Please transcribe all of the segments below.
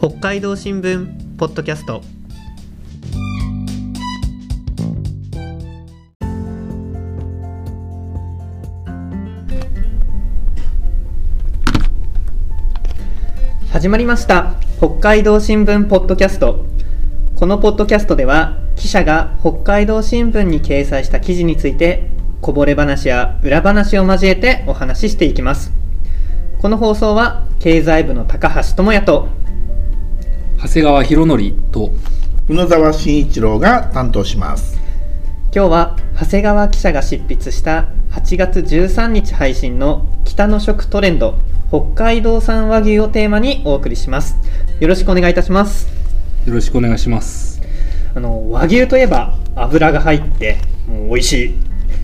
北海道新聞ポッドキャスト。始まりました。北海道新聞ポッドキャスト。このポッドキャストでは記者が北海道新聞に掲載した記事についてこぼれ話や裏話を交えてお話ししていきます。この放送は経済部の高橋智也と長谷川博則と。宇野沢慎一郎が担当します。今日は長谷川記者が執筆した8月13日配信の北の食トレンド北海道産和牛をテーマにお送りします。よろしくお願いいたします。よろしくお願いします。あの和牛といえば油が入ってもう美味し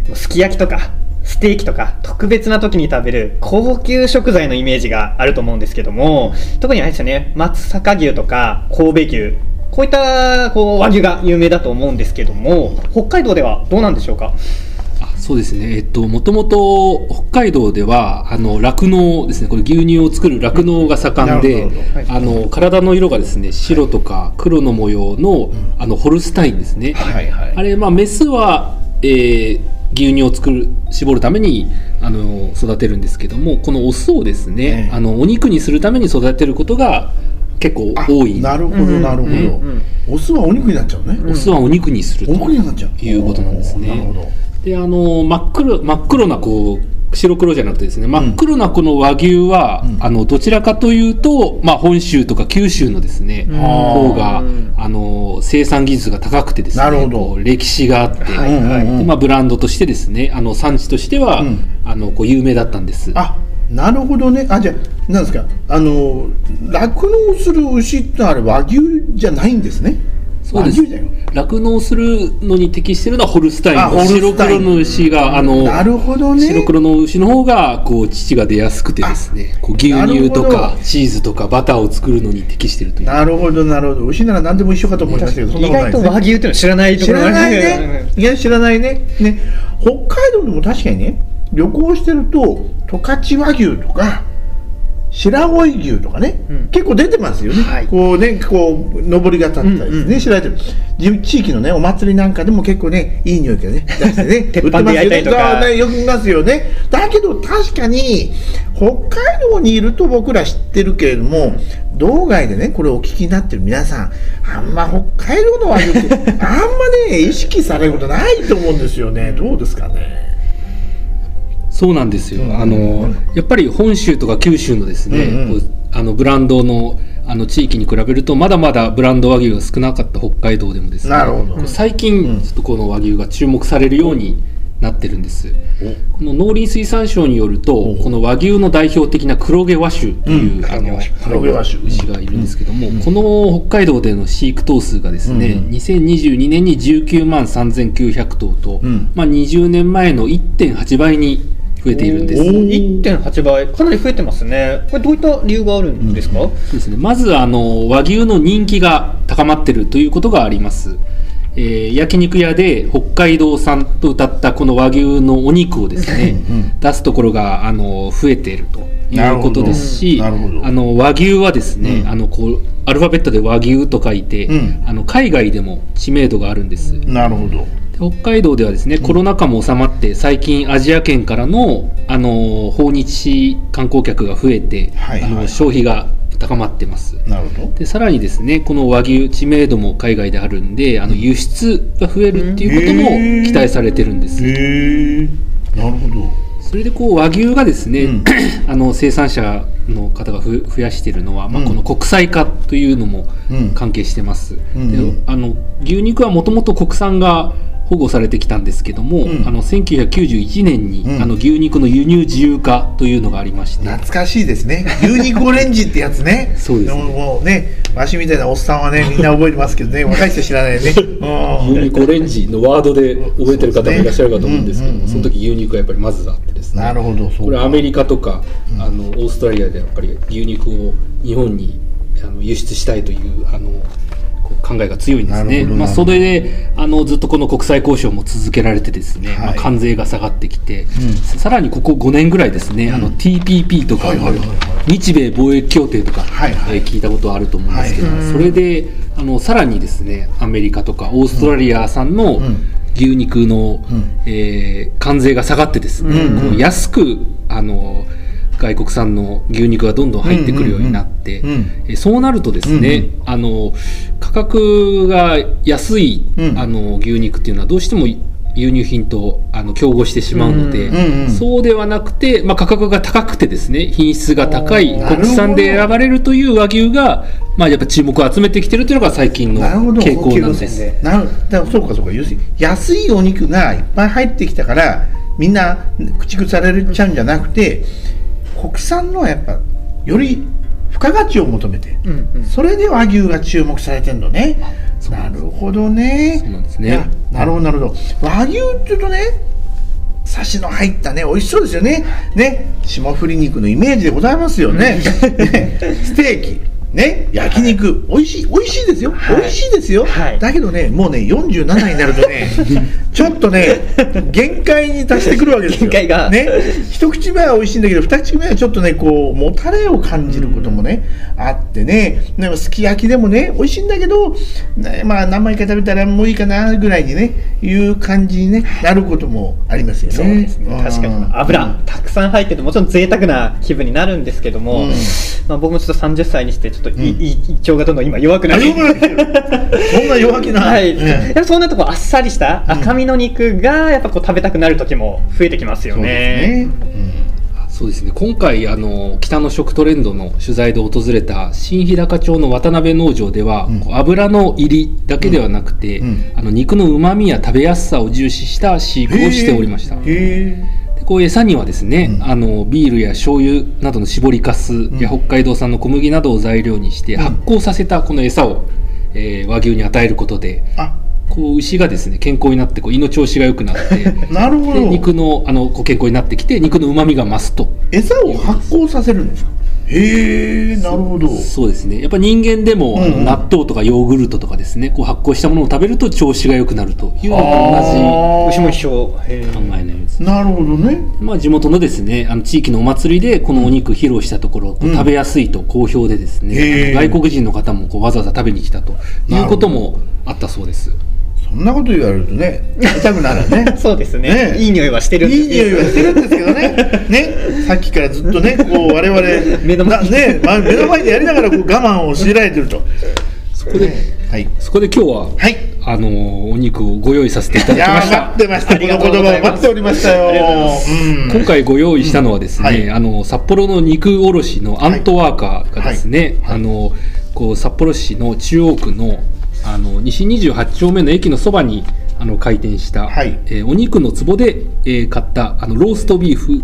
い。すき焼きとかステーキとか特別な時に食べる高級食材のイメージがあると思うんですけども特にあれですよね松阪牛とか神戸牛こういったこう和牛が有名だと思うんですけども北海道ではどうなんでしょうか？あそうですね。えっともともと北海道ではあの酪農ですね。これ牛乳を作る酪農が盛んで、はい。あの体の色がですね白とか黒の模様の,、あのホルスタインですね、はいはい。あれまあメスは、えー牛乳を作る絞るためにあの育てるんですけどもこのオスをですね、ええ。あのお肉にするために育てることが結構あ多い。なるほどなるほど、うんうん。オスはお肉になっちゃうね、オスはお肉にするとお肉になっちゃう。いうことなんですね。おーなるほど。であの真っ黒真っ黒なこう白黒じゃなくてですね真っ黒なこの和牛は、うん。あのどちらかというと、まあ、本州とか九州のですね、うん。方がうんあの生産技術が高くてですねなるほど。歴史があって、まあ、ブランドとしてですねあの産地としては、うん。あのこう有名だったんです。あなるほどね。あじゃあなんですかあの酪農する牛ってあれ和牛じゃないんですねそうです。酪農するのに適しているのはホルスタインあホルスタイン白黒の牛があのなるほどね。白黒の牛の方がこう乳が出やすくてですねこう牛乳とかチーズとかバターを作るのに適しているという。なるほどなるほど。牛なら何でも一緒かと思いましたけどそんな意外と和牛っていうの知らないとこ知らないね。いや、知らないね。ね、北海道でも確かにね、旅行してると、十勝和牛とか、白老牛とかね、うん結構出てますよね。はいこうね、こう、上りが立ったりですね、知られてる。地地域のね、お祭りなんかでも結構ね、いい匂いがね、出してね、鉄板で焼いたりとかねよく見ますよね。だけど確かに、北海道にいると僕ら知ってるけれども、道外でね、これをお聞きになってる皆さん、あんま北海道の和牛って、あんまね、意識されることないと思うんですよね。どうですかね。そうなんですよ、うん。あのやっぱり本州とか九州のですね、うんうん。あのブランドのあの地域に比べるとまだまだブランド和牛が少なかった北海道でもですねなるほど。こう最近ちょっとこの和牛が注目されるようになってるんです、この農林水産省によるとお。この和牛の代表的な黒毛和種という、うん。あの黒毛和種。牛がいるんですけども、この北海道での飼育頭数がですね、うん2022年に19万3900頭と、うん。まあ、20年前の1.8倍に増えているんです。おー。1.8倍かなり増えてますね。これどういった理由があるんですか、そうですね、まずあの和牛の人気が高まっているということがあります、えー焼肉屋で北海道産と歌ったこの和牛のお肉をですね、うん出すところがあの増えているということですしあの和牛はですね、うん。あのこうアルファベットで和牛と書いて、うん。あの海外でも知名度があるんです、なるほど。で北海道ではですねコロナ禍も収まって最近アジア圏からのあの訪日観光客が増えて、はいはい。あの消費が高まってます。なるほど。でさらにですねこの和牛知名度も海外であるんであの輸出が増えるっていうことも期待されてるんです、へえ。なるほど。それでこう和牛がですね、うん。あの生産者の方がふ増やしているのは、まあ、うん。この国際化というのもうん。関係してます、うんうん。であの牛肉はもともと国産が保護されてきたんですけども、うん。あの1991年に、うん。あの牛肉の輸入自由化というのがありまして、懐かしいですね。牛肉オレンジってやつね。そうですね。ももうね、わしみたいなおっさんはね、みんな覚えてますけどね、若い人知らないね。うん。牛肉オレンジのワードで覚えてる方もいらっしゃるかと思うんですけども、ね。その時牛肉はやっぱりまずあってですね。なるほど、これアメリカとか、あのオーストラリアでやっぱり牛肉を日本にあの輸出したいというあの考えが強いんですね。まあ、それであのずっとこの国際交渉も続けられてですね、はい。まあ、関税が下がってきて、ん。さらにここ5年ぐらいですね、あの TPP とか、日米貿易協定とか、はいはい。えー聞いたことあると思うんですけど、はいそれであのさらにですねアメリカとかオーストラリア産のん。牛肉の、ん。えー関税が下がってですね、うんうん。こう安くあの外国産の牛肉がどんどん入ってくるようになって、うそうなるとですね、うんあの価格が安い、うん。あの牛肉っていうのはどうしても輸入品とあの競合してしまうので、うんうんうんそうではなくて、まあ、価格が高くてですね品質が高い国産で選ばれるという和牛が、まあ、やっぱ注目を集めてきてるというのが最近の傾向なんです。でなるだからそうかそうか。要するに安いお肉がいっぱい入ってきたからみんな駆逐されちゃうんじゃなくて国産のはやっぱより付加価値を求めて、うんうん。それで和牛が注目されてるのね。なるほどね。そうなんですね。なるほどなるほど。和牛っていうとねサシの入ったね美味しそうですよね。ね霜降り肉のイメージでございますよね。ねステーキね焼肉、美味しい美味しいですよ、はい。美味しいですよ、はい。だけどねもうね47になるとね ちょっとね限界に達してくるわけですよ。限界が。ね。一口目は美味しいんだけど二口目はちょっとねこうもたれを感じることもね、あってね。でもすき焼きでもね美味しいんだけど、ね、まあ何枚か食べたらもういいかなぐらいにねいう感じに、ね、なることもありますよね。そうですね。確かに。うん油たくさん入っててもちろん贅沢な気分になるんですけども、うん。まあ、僕もちょっと30歳にしてちょっとい、うん。い胃腸がどんどん今弱くなっそんな弱気な、はい、ええ。やっぱそうなるとこうあっさりした赤身の肉がやっぱこう食べたくなる時も増えてきますよそうですね。ね。そうですね。今回あの北の食トレンドの取材で訪れた新日高町の渡辺農場では、うん。こう油の入りだけではなくて、うん。うん。あの肉のうまみや食べやすさを重視した飼育をしておりました。へえ。でこう餌にはですね、うん。あのビールや醤油などの搾りかすや北海道産の小麦などを材料にしてん。発酵させたこの餌を、えー和牛に与えることであ。こう牛がですね健康になってこう胃の調子が良くなって なるほど。で肉のあのこう健康になってきて肉のうまみが増すと。餌を発酵させるんですか？へえなるほど。そうですね。やっぱ人間でも、うんうん。納豆とかヨーグルトとかですねこう発酵したものを食べると調子が良くなるというのとあー。牛も一緒考えのようです。なるほどね。まあ、地元のですねあの地域のお祭りでこのお肉披露したところ、こううん食べやすいと好評でですね、外国人の方もこうわざわざ食べに来たということもあったそうですそんなこと言われるとね 痛くなるね。そうですね。ね。いい匂いはしてるんです。いい匂いはしてるんですけどね。ねさっきからずっとねこう我々目の前なね、まあ、目の前でやりながらこう我慢を強いられてると。そこではい。そこで今日は、はい。あのーお肉をご用意させていただきました。待ってました。この言葉を待っておりましたよ。うん。今回ご用意したのはですね、はい。あの札幌の肉卸のアントワーカーがですね、はい。はい。あのこう札幌市の中央区のあの西28丁目の駅のそばにあの開店した、はい。えーお肉の壺で、えー買ったあのローストビーフ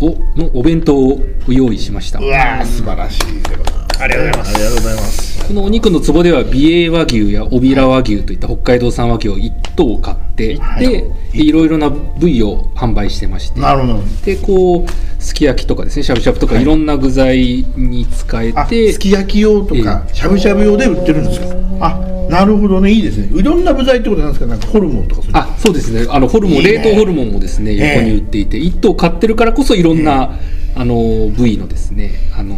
をのお弁当を用意しました。うわー素晴らしいでございますありがとうございます。ありがとうございます。このお肉の壺では美瑛和牛や小平和牛といった北海道産和牛を1頭買って、はい。でいろいろな部位を販売してまして。なるほど。でこうすき焼きとかですねしゃぶしゃぶとかはい。いろんな具材に使えあて、すき焼き用とかええしゃぶしゃぶ用で売ってるんですか？あなるほどねいいですね。いろんな部材ってことなんですか？なんかホルモンとかそういうあそうですね。あのホルモンいいね。冷凍ホルモンもですねええ横に売っていて、1頭買ってるからこそいろんな、あの部位のですねあの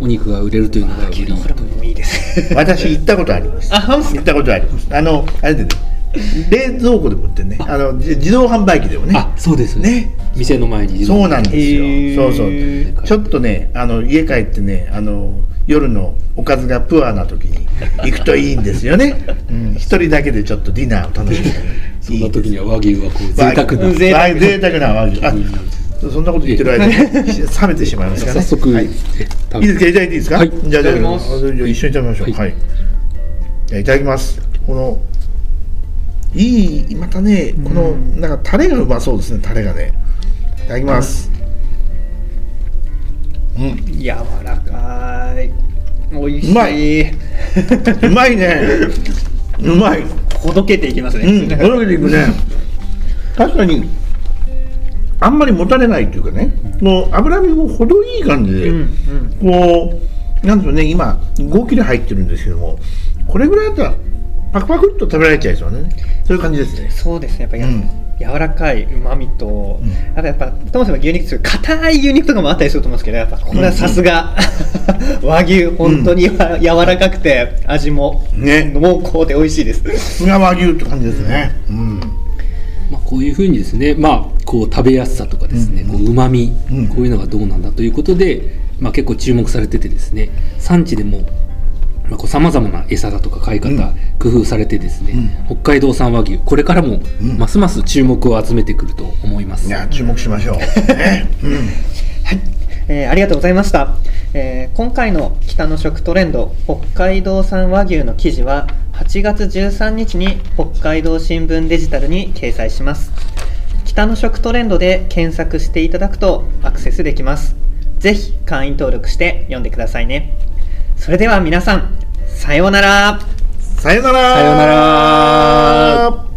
お肉が売れるというのが売り牛のホルモンもいいです。私行ったことあります。あ行ったことあります。あのあれでね冷蔵庫でも売ってるね。あ。のじ自動販売機でもね。あそうですね店の前にそうなんですよ。そうそう。ちょっとね、あの家帰ってね、あの夜のおかずがプアな時に行くといいんですよね。うん一人だけでちょっとディナーを楽しむ。そんな時には和牛はこう贅和沢なぜ贅沢和贅沢な和牛。あ、そんなこと言ってる間に 冷めてしまいますからね。早速、はい、いいですか、いただいていいですか。はいじゃあ、じゃあ一緒に食べましょう。ははいい。じゃあいただきます。この。いい、またね、この、なんかタレがうまそうですね、タレがね。いただきます。うん。柔らかい美味しうまうまいね。うまい。ほどけていきますね、うん、ほどけていくね。確かに。あんまりもたれないっていうかね。もう脂身も程いい感じで。うんうんこう。なんでしょうね、今5切れ入ってるんですけども。これぐらいだったら。パクパクっと食べられちゃいそうなね。そういう感じですね。そうですねやっぱり、うん柔らかいうまみと、うん。やっぱやっぱともすれば牛肉っていう硬い牛肉とかもあったりすると思うんですけどやっぱこれはさすが和牛。本当にやわ柔らかくて味もね。濃厚で美味しいです。さすが和牛って感じですね。うん。まあ、こういうふうにですね、まあ、こう食べやすさとかですね、うん。こう旨味、うん。こういうのがどうなんだということで、まあ、結構注目されててですね産地でもさまざ、まな餌だとか飼い方、うん。工夫されてですね、う北海道産和牛これからもうん。ますます注目を集めてくると思います。いや注目しましょう。ね。うん。えーありがとうございました、えー今回の北の食トレンド北海道産和牛の記事は8月13日に北海道新聞デジタルに掲載します。北の食トレンドで検索していただくとアクセスできます。ぜひ会員登録して読んでくださいね。それでは皆さんさようなら。さよなら。さようなら